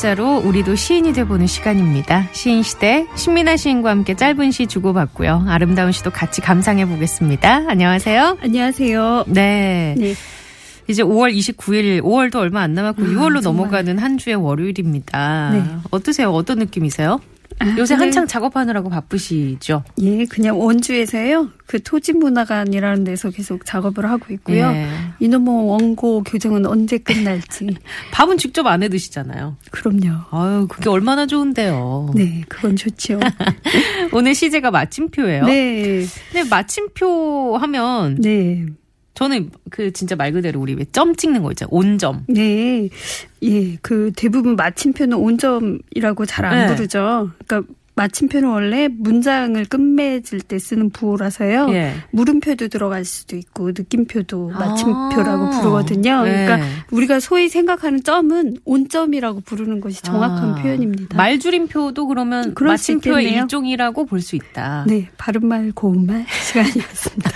문자로 우리도 시인이 돼보는 시간입니다. 시인 시대 신민아 시인과 함께 짧은 시 주고받고요. 아름다운 시도 같이 감상해 보겠습니다. 안녕하세요. 안녕하세요. 네. 네. 이제 5월 29일, 5월도 얼마 안 남았고 아, 6월로 정말. 넘어가는 한 주의 월요일입니다. 네. 어떠세요? 어떤 느낌이세요? 아, 요새 그냥- 한창 작업하느라고 바쁘시죠? 예, 그냥 원주에서요. 그 토지문화관이라는 데서 계속 작업을 하고 있고요. 예. 이놈의 원고 교정은 언제 끝날지. 밥은 직접 안 해 드시잖아요. 그럼요. 아유, 그게 얼마나 좋은데요. 네, 그건 좋죠. 오늘 시제가 마침표예요. 네, 근데 마침표 하면 네, 저는 그 진짜 말 그대로 우리 왜 점 찍는 거 있잖아요. 온점. 네. 예, 그 대부분 마침표는 온점이라고 잘안 네. 부르죠. 그러니까 마침표는 원래 문장을 끝맺을 때 쓰는 부호라서요. 예. 물음표도 들어갈 수도 있고 느낌표도 마침표라고 아. 부르거든요. 네. 그러니까 우리가 소위 생각하는 점은 온점이라고 부르는 것이 정확한 아, 표현입니다. 말줄임표도 그러면 마침표의 있겠네요. 일종이라고 볼 수 있다. 네, 바른말 고운말 시간이었습니다.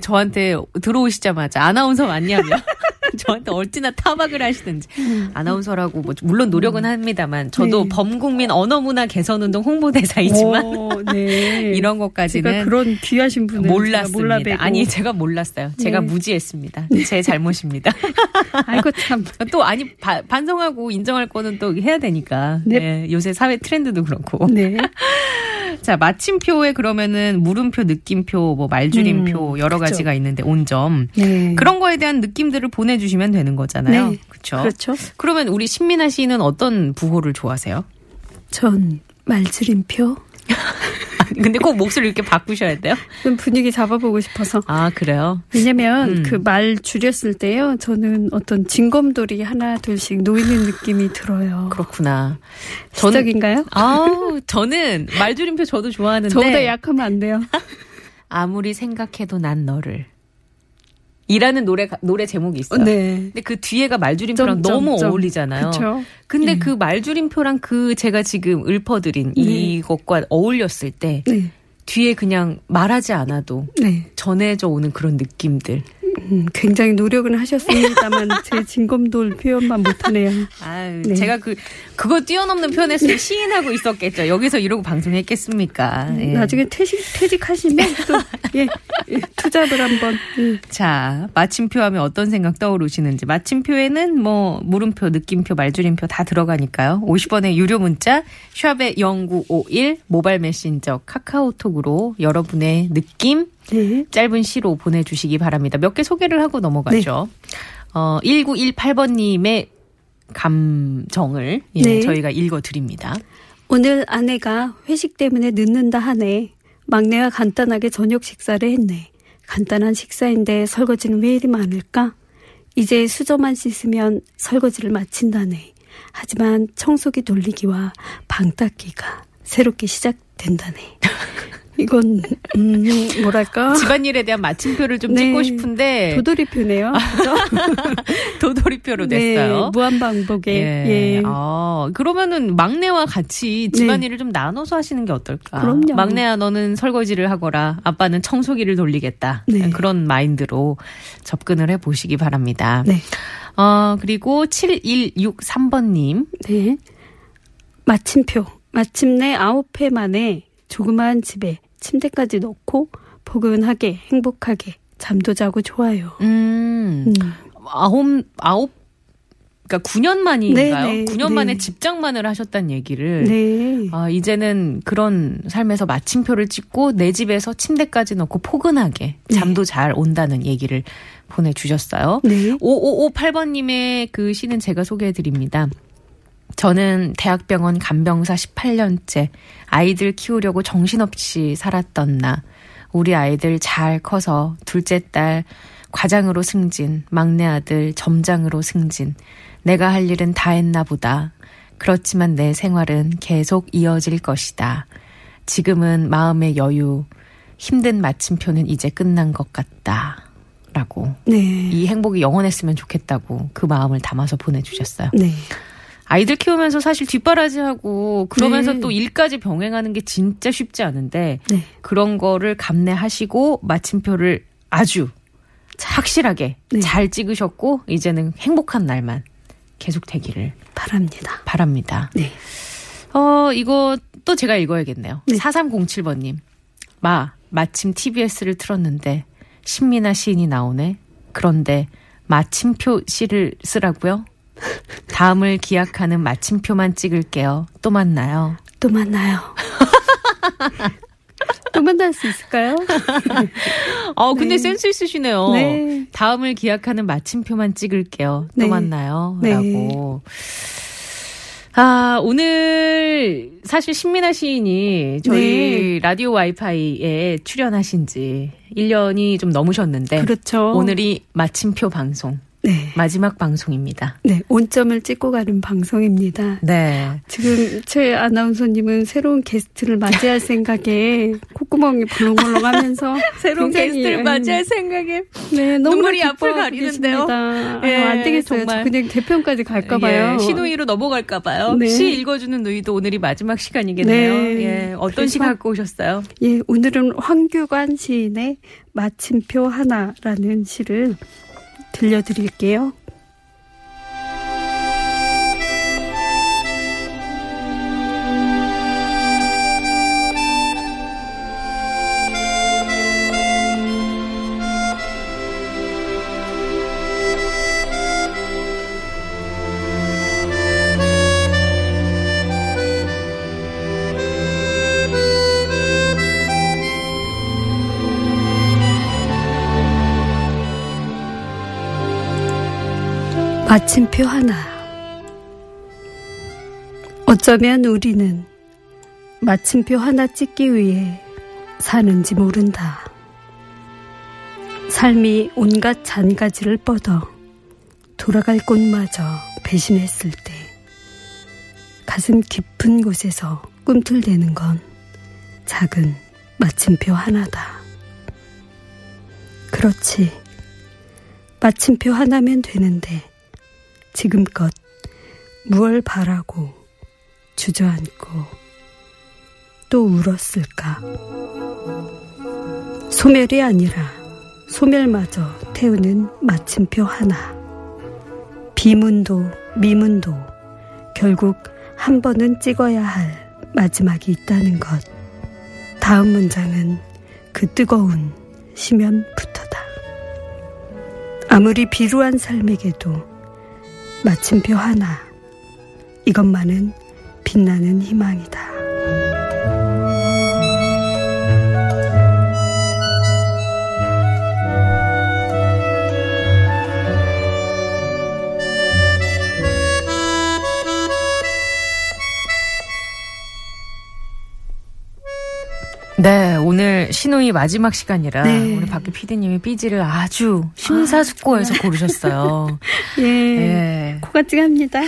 저한테 들어오시자마자 아나운서 맞냐며 저한테 어찌나 타박을 하시든지 아나운서라고 뭐 물론 노력은 합니다만 저도 네. 범국민 언어문화 개선운동 홍보대사이지만 오, 네. 이런 제가 것까지는 그런 귀하신 분을 몰랐습니다. 몰라뵈고 아니 제가 몰랐어요. 제가 네. 무지했습니다. 제 잘못입니다. 아이고 참. 또 아니 바- 반성하고 인정할 거는 또 해야 되니까. 네. 네, 요새 사회 트렌드도 그렇고. 네. 자, 마침표에 그러면은 물음표, 느낌표, 뭐 말줄임표 음, 여러 그렇죠. 가지가 있는데 온점. 네. 그런 거에 대한 느낌들을 보내 주시면 되는 거잖아요. 네. 그렇죠. 그렇죠. 그러면 우리 신민아 씨는 어떤 부호를 좋아하세요? 전 말줄임표. 근데 꼭 목소리 이렇게 바꾸셔야 돼요? 좀 분위기 잡아보고 싶어서. 아, 그래요? 왜냐면 음. 그말 줄였을 때요. 저는 어떤 징검돌이 하나 둘씩 놓이는 느낌이 들어요. 그렇구나. 시작인가요? 아우, 저는 말줄임표 저도 좋아하는데. 저보다 약하면 안 돼요. 아무리 생각해도 난 너를. 이라는 노래, 노래 제목이 있어요. 네. 근데 그 뒤에가 말줄임표랑 점, 점, 너무 점. 어울리잖아요. 그렇죠. 근데 그 말줄임표랑 그 제가 지금 읊어드린 네. 이것과 어울렸을 때 네. 뒤에 그냥 말하지 않아도 네. 전해져 오는 그런 느낌들. 음, 굉장히 노력은 하셨습니다만 제 징검돌 표현만 못하네요. 아유, 네. 제가 그 그거 뛰어넘는 표현했으면 시인하고 있었겠죠. 여기서 이러고 방송했겠습니까? 예. 나중에 퇴직 퇴직하시면 또 예, 예, 투잡을 한번. 예. 자, 마침표 하면 어떤 생각 떠오르시는지. 마침표에는 뭐, 물음표, 느낌표, 말줄임표 다 들어가니까요. 50원의 유료 문자, 샵의 0951, 모바일 메신저, 카카오톡으로 여러분의 느낌, 네. 짧은 시로 보내주시기 바랍니다. 몇 개 소개를 하고 넘어가죠. 어, 1918번님의 감정을 예, 네. 저희가 읽어드립니다. 오늘 아내가 회식 때문에 늦는다 하네. 막내가 간단하게 저녁 식사를 했네. 간단한 식사인데 설거지는 왜 이리 많을까? 이제 수저만 씻으면 설거지를 마친다네. 하지만 청소기 돌리기와 방 닦기가 새롭게 시작된다네. 이건 음, 뭐랄까 집안일에 대한 마침표를 좀 네. 찍고 싶은데 도돌이표네요. 그죠? 도돌이표로 네, 됐어요. 무한 반복에 예. 예. 아, 그러면은 막내와 같이 집안일을 좀 나눠서 하시는 게 어떨까? 그럼요. 막내야 너는 설거지를 하거라. 아빠는 청소기를 돌리겠다. 네. 그런 마인드로 접근을 해 보시기 바랍니다. 네. 어, 그리고 7163번 님. 네. 마침표. 마침내 아홉 회 만에 조그마한 집에 침대까지 놓고 포근하게 행복하게 잠도 자고 좋아요. 음, 음. 아홉, 아홉, 그러니까 9년 만인가요? 네, 네, 9년 네. 만에 집장만을 하셨다는 얘기를. 네. 아, 이제는 그런 삶에서 마침표를 찍고 내 집에서 침대까지 넣고 포근하게 네. 잠도 잘 온다는 얘기를 보내주셨어요. 네. 5558번님의 그 시는 제가 소개해 드립니다. 저는 대학병원 간병사 18년째 아이들 키우려고 정신없이 살았던 나. 우리 아이들 잘 커서 둘째 딸 과장으로 승진, 막내 아들 점장으로 승진. 내가 할 일은 다 했나 보다. 그렇지만 내 생활은 계속 이어질 것이다. 지금은 마음의 여유, 힘든 마침표는 이제 끝난 것 같다. 라고. 네. 이 행복이 영원했으면 좋겠다고 그 마음을 담아서 보내주셨어요. 네. 아이들 키우면서 사실 뒷바라지하고 그러면서 네. 또 일까지 병행하는 게 진짜 쉽지 않은데 네. 그런 거를 감내하시고 마침표를 아주 확실하게 네. 잘 찍으셨고 이제는 행복한 날만 계속 되기를 바랍니다. 바랍니다. 네. 어, 이거 또 제가 읽어야겠네요. 네. 4307번님. 마, 마침 TBS를 틀었는데 신민아 시인이 나오네. 그런데 마침표 시를 쓰라고요? 다음을 기약하는 마침표만 찍을게요. 또 만나요. 또 만나요. 또 만날 수 있을까요? 어, 근데 네. 센스 있으시네요. 네. 다음을 기약하는 마침표만 찍을게요. 또 네. 만나요. 네. 라고. 아, 오늘 사실 신민아 시인이 저희 네. 라디오 와이파이에 출연하신 지 1년이 좀 넘으셨는데 그렇죠. 오늘이 마침표 방송, 네. 마지막 방송입니다. 네. 온점을 찍고 가는 방송입니다. 네. 지금 최 아나운서님은 새로운 게스트를 맞이할 생각에 콧구멍이 벌렁벌렁 하면서 새로운 게스트를 음, 맞이할 생각에 네, 눈물이 앞을 가리는데요. 예, 예, 안 되겠어요. 정말. 저 그냥 개편까지 갈까 봐요. 예, 신우이로 넘어갈까 봐요. 네. 시 읽어주는 누이도 오늘이 마지막 시간이겠네요. 네. 예, 어떤 시 갖고 오셨어요? 예, 오늘은 황규관 시인의 마침표 하나라는 시를 들려드릴게요. 마침표 하나. 어쩌면 우리는 마침표 하나 찍기 위해 사는지 모른다. 삶이 온갖 잔가지를 뻗어 돌아갈 곳마저 배신했을 때 가슴 깊은 곳에서 꿈틀대는 건 작은 마침표 하나다. 그렇지. 마침표 하나면 되는데 지금껏 무얼 바라고 주저앉고 또 울었을까? 소멸이 아니라 소멸마저 태우는 마침표 하나. 비문도 미문도 결국 한 번은 찍어야 할 마지막이 있다는 것. 다음 문장은 그 뜨거운 심연부터다. 아무리 비루한 삶에게도 마침표 하나. 이것만은 빛나는 희망이다. 네, 오늘 신우이 마지막 시간이라 네. 우리 박기 PD님이 삐지를 아주 심사숙고해서 고르셨어요. 예. 예. 코가 찡합니다.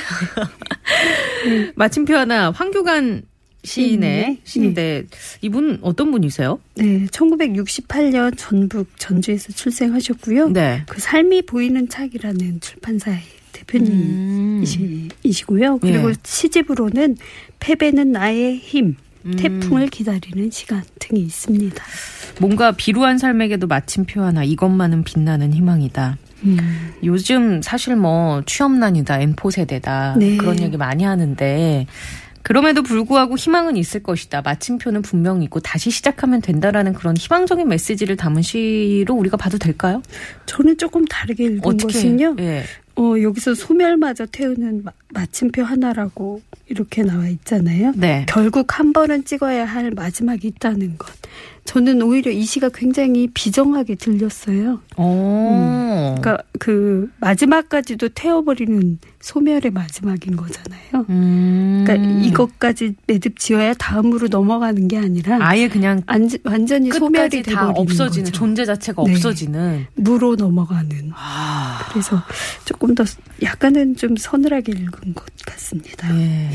마침표 하나 황교관 시인의 시인의, 시인데 이분 어떤 분이세요? 네, 1968년 전북 전주에서 출생하셨고요. 네. 그 삶이 보이는 책이라는 출판사의 대표님이시고요. 음. 그리고 예. 시집으로는 패배는 나의 힘, 음. 태풍을 기다리는 시간 등이 있습니다. 뭔가 비루한 삶에게도 마침표 하나 이것만은 빛나는 희망이다. 음. 요즘 사실 뭐 취업난이다, N포 세대다 네. 그런 얘기 많이 하는데 그럼에도 불구하고 희망은 있을 것이다. 마침표는 분명히 있고 다시 시작하면 된다라는 그런 희망적인 메시지를 담은 시로 우리가 봐도 될까요? 저는 조금 다르게 읽은 것은요. 예. 어, 여기서 소멸마저 태우는 마, 마침표 하나라고 이렇게 나와 있잖아요. 네. 결국 한 번은 찍어야 할 마지막이 있다는 것. 저는 오히려 이 시가 굉장히 비정하게 들렸어요. 오. 그러니까 그 마지막까지도 태워버리는 소멸의 마지막인 거잖아요. 음. 그러니까 이것까지 매듭 지어야 다음으로 넘어가는 게 아니라 아예 그냥 안, 완전히 소멸이 다 없어지는 거죠. 존재 자체가 네. 없어지는. 무로 넘어가는. 아. 그래서 조금 더 약간은 좀 서늘하게 읽은 것 같습니다. 예.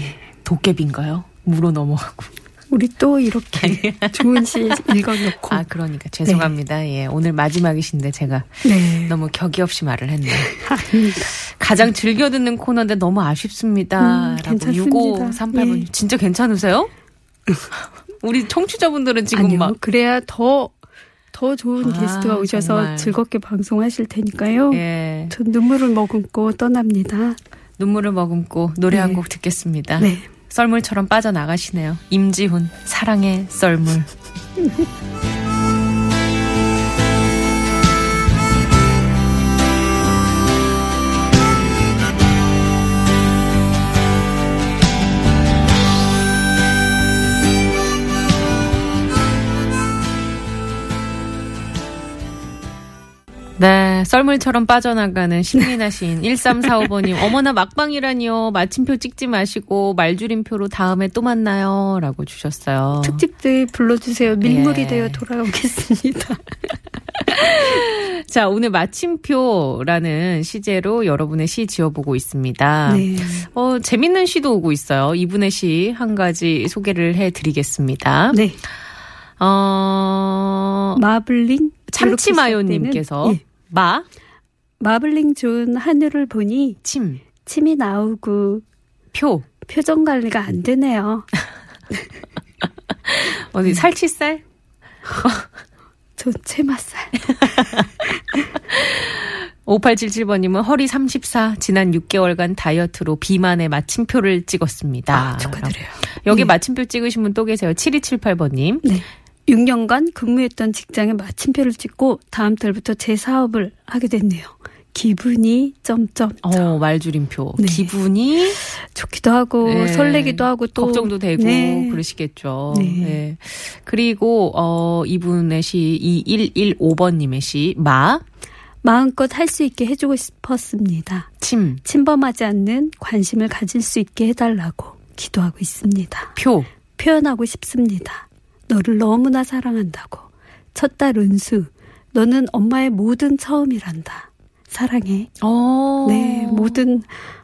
도깨비인가요? 무로 넘어가고. 우리 또 이렇게 좋은 시 읽어놓고. 아, 그러니까 죄송합니다. 예. 오늘 마지막이신데 제가 네. 너무 격이 없이 말을 했네요. 가장 즐겨 듣는 코너인데 너무 아쉽습니다. 음, 라고 괜찮습니다. 6538번. 예. 진짜 괜찮으세요? 우리 청취자분들은 지금 아니요. 막 그래야 더, 더 좋은 아, 게스트가 오셔서 정말. 즐겁게 방송하실 테니까요. 예. 전 눈물을 머금고 떠납니다. 눈물을 머금고 노래 한 네. 곡 듣겠습니다. 네. 썰물처럼 빠져나가시네요. 임지훈 사랑의 썰물. 네, 썰물처럼 빠져나가는 신민아 시인 1345번님 어머나 막방이라니요. 마침표 찍지 마시고 말줄임표로 다음에 또 만나요. 라고 주셨어요. 특집들 불러주세요. 밀물이 예. 되어 돌아오겠습니다. 자, 오늘 마침표라는 시제로 여러분의 시 지어보고 있습니다. 네. 어, 재밌는 시도 오고 있어요. 이분의 시 한 가지 소개를 해드리겠습니다. 네. 어, 마블링. 참치마요님께서 예. 마, 마블링 좋은 하늘을 보니 침, 침이 나오고 표. 표정 관리가 안 되네요. 어디 살치살? 전 채맛살. 5877번님은 허리 34 지난 6개월간 다이어트로 비만의 마침표를 찍었습니다. 아, 축하드려요. 여기 네. 마침표 찍으신 분 또 계세요. 7278번님. 네. 6년간 근무했던 직장에 마침표를 찍고 다음 달부터 제 사업을 하게 됐네요. 기분이 점점 어, 말줄임표. 네. 기분이 좋기도 하고 네. 설레기도 하고 또 걱정도 되고 네. 그러시겠죠. 네. 네. 그리고 어 이분의 시 2115번님의 시 마, 마음껏 할 수 있게 해주고 싶었습니다. 침, 침범하지 않는 관심을 가질 수 있게 해달라고 기도하고 있습니다. 표. 표현하고 싶습니다. 너를 너무나 사랑한다고. 첫 딸 은수, 너는 엄마의 모든 처음이란다. 사랑해. 어. 네, 모든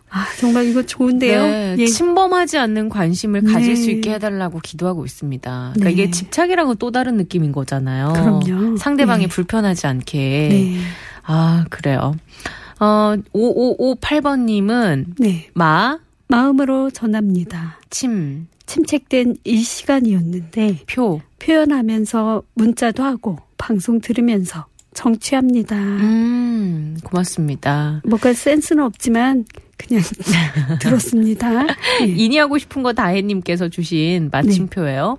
아 정말 이거 좋은데요. 네, 예. 침범하지 않는 관심을 가질 네. 수 있게 해달라고 기도하고 있습니다. 그러니까 네. 이게 집착이랑은 또 다른 느낌인 거잖아요. 그럼요. 상대방이 네. 불편하지 않게. 네, 아, 그래요. 어, 5558번님은 네. 마, 마음으로 전합니다. 침, 침체된 이 시간이었는데 표. 표현하면서 문자도 하고 방송 들으면서 정취합니다. 음, 고맙습니다. 뭐가 센스는 없지만 그냥 들었습니다. 예. 인이하고 싶은 거 다혜님께서 주신 마침표예요.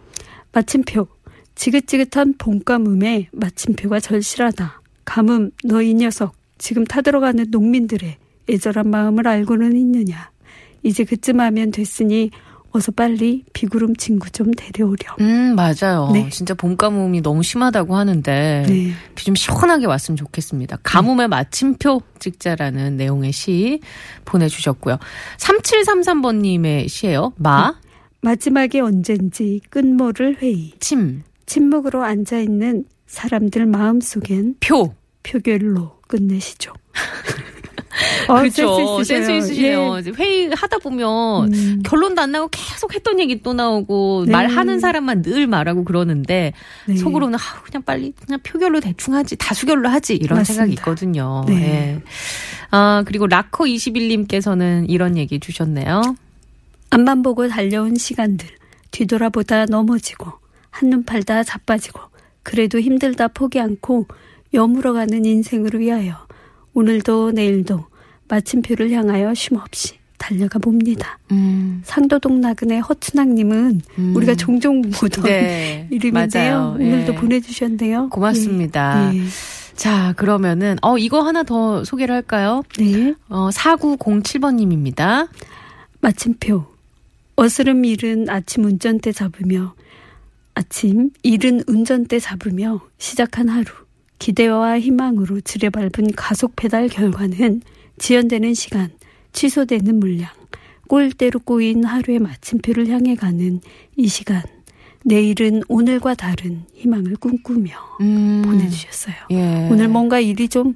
마침표. 지긋지긋한 봄 가뭄에 마침표가 절실하다. 가뭄, 너 이 녀석. 지금 타들어가는 농민들의 애절한 마음을 알고는 있느냐. 이제 그쯤 하면 됐으니 어서 빨리 비구름 친구 좀 데려오렴. 음, 맞아요. 네. 진짜 봄 가뭄이 너무 심하다고 하는데 네. 비 좀 시원하게 왔으면 좋겠습니다. 가뭄의 마침표 찍자라는 내용의 시 보내주셨고요. 3733번님의 시예요. 마, 마지막에 언젠지 끝모를 회의. 침, 침묵으로 앉아있는 사람들 마음 속엔 표. 표결로 끝내시죠. 어, 그렇죠. 센스 있으시네요. 이제 회의 하다 보면 예. 음, 결론도 안 나고 계속 했던 얘기 또 나오고 네. 말하는 사람만 늘 말하고 그러는데 네. 속으로는 아, 그냥 빨리 그냥 표결로 대충 하지 다수결로 하지 이런 맞습니다. 생각이 있거든요. 네. 예. 아 그리고 라커 21님께서는 이런 얘기 주셨네요. 앞만 보고 달려온 시간들 뒤돌아보다 넘어지고 한눈 팔다 자빠지고 그래도 힘들다 포기 않고 여물어가는 인생을 위하여 오늘도 내일도 마침표를 향하여 쉼없이 달려가 봅니다. 음, 상도동 나그네 허춘학님은 음. 우리가 종종 보던 네 이름인데요. 맞아요. 오늘도 예. 보내주셨네요. 고맙습니다. 예. 예. 자, 그러면은, 어, 이거 하나 더 소개를 할까요? 네. 어, 4907번님입니다. 마침표. 어스름 일은 아침 운전대 잡으며 아침 일은 운전대 잡으며 시작한 하루. 기대와 희망으로 지뢰밟은 가속 페달 결과는 지연되는 시간, 취소되는 물량, 꼴대로 꼬인 하루의 마침표를 향해 가는 이 시간. 내일은 오늘과 다른 희망을 꿈꾸며 음, 보내주셨어요. 예. 오늘 뭔가 일이 좀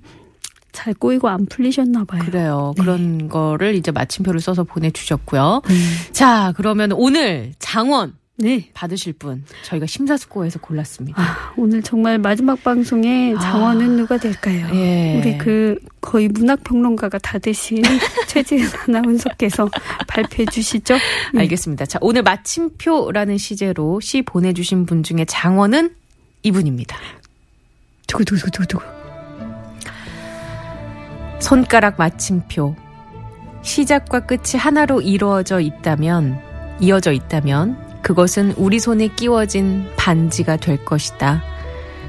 잘 꼬이고 안 풀리셨나 봐요. 그래요. 네. 그런 거를 이제 마침표를 써서 보내주셨고요. 네. 자, 그러면 오늘 장원 네. 받으실 분 저희가 심사숙고해서 골랐습니다. 아, 오늘 정말 마지막 방송에 아. 장원은 누가 될까요? 예. 우리 그 거의 문학평론가가 다 되신 최지은 아나운서께서 발표해 주시죠. 네. 알겠습니다. 자, 오늘 마침표라는 시제로 시 보내주신 분 중에 장원은 이분입니다. 두구 두구 두구 두구. 손가락 마침표. 시작과 끝이 하나로 이루어져 있다면, 이어져 있다면, 그것은 우리 손에 끼워진 반지가 될 것이다.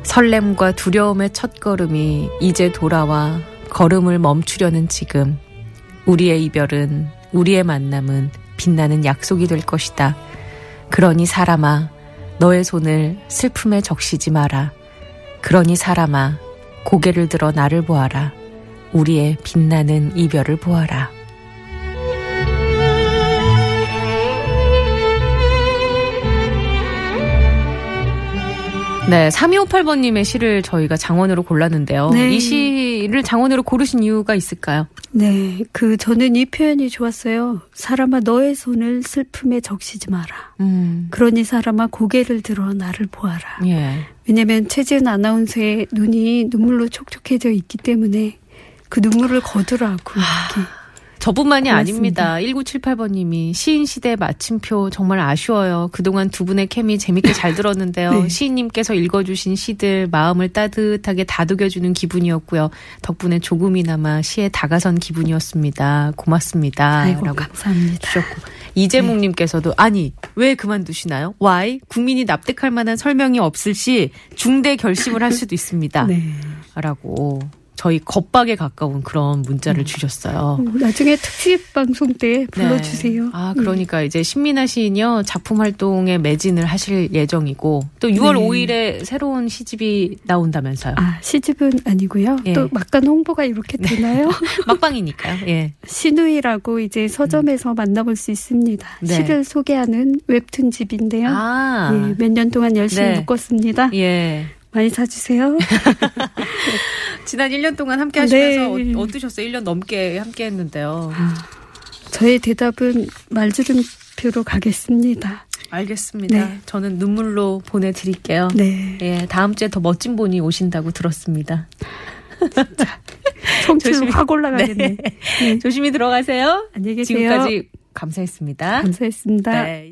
설렘과 두려움의 첫걸음이 이제 돌아와 걸음을 멈추려는 지금, 우리의 이별은, 우리의 만남은 빛나는 약속이 될 것이다. 그러니 사람아, 너의 손을 슬픔에 적시지 마라. 그러니 사람아, 고개를 들어 나를 보아라. 우리의 빛나는 이별을 보아라. 네, 3258번님의 시를 저희가 장원으로 골랐는데요. 네. 이 시를 장원으로 고르신 이유가 있을까요? 네, 그 저는 이 표현이 좋았어요. 사람아 너의 손을 슬픔에 적시지 마라. 음, 그러니 사람아 고개를 들어 나를 보아라. 예. 왜냐면 최지은 아나운서의 눈이 눈물로 촉촉해져 있기 때문에 그 눈물을 거두라고 이렇게 저뿐만이 고맙습니다. 아닙니다. 1978번님이 시인 시대 마침표 정말 아쉬워요. 그동안 두 분의 케미 재밌게 잘 들었는데요. 네. 시인님께서 읽어주신 시들 마음을 따뜻하게 다독여주는 기분이었고요. 덕분에 조금이나마 시에 다가선 기분이었습니다. 고맙습니다. 아이고 라고 감사합니다. 주셨고 이재묵님께서도 아니 왜 그만두시나요? Why? 국민이 납득할 만한 설명이 없을 시 중대 결심을 할 수도 있습니다. 네. 라고 저희 겁박에 가까운 그런 문자를 음. 주셨어요. 나중에 특집 방송 때 불러주세요. 네. 아, 그러니까 이제 신민아 시인이요. 작품 활동에 매진을 하실 예정이고 또 6월 네. 5일에 새로운 시집이 나온다면서요. 아, 시집은 아니고요. 예. 또 막간 홍보가 이렇게 되나요? 막방이니까요. 예. 신우이라고 이제 서점에서 만나볼 수 있습니다. 음. 네. 시를 소개하는 웹툰 집인데요. 아. 예, 몇년 동안 열심히 네. 묶었습니다. 예. 많이 사주세요. 지난 1년 동안 함께 하시면서 네. 어, 어떠셨어요? 1년 넘게 함께 했는데요. 저의 대답은 말주름표로 가겠습니다. 알겠습니다. 네. 저는 눈물로 보내드릴게요. 네. 예, 다음 주에 더 멋진 분이 오신다고 들었습니다. 조심히- 확 올라가겠네. 네. 조심히 들어가세요. 안녕히 계세요. 지금까지 감사했습니다. 감사했습니다. 네.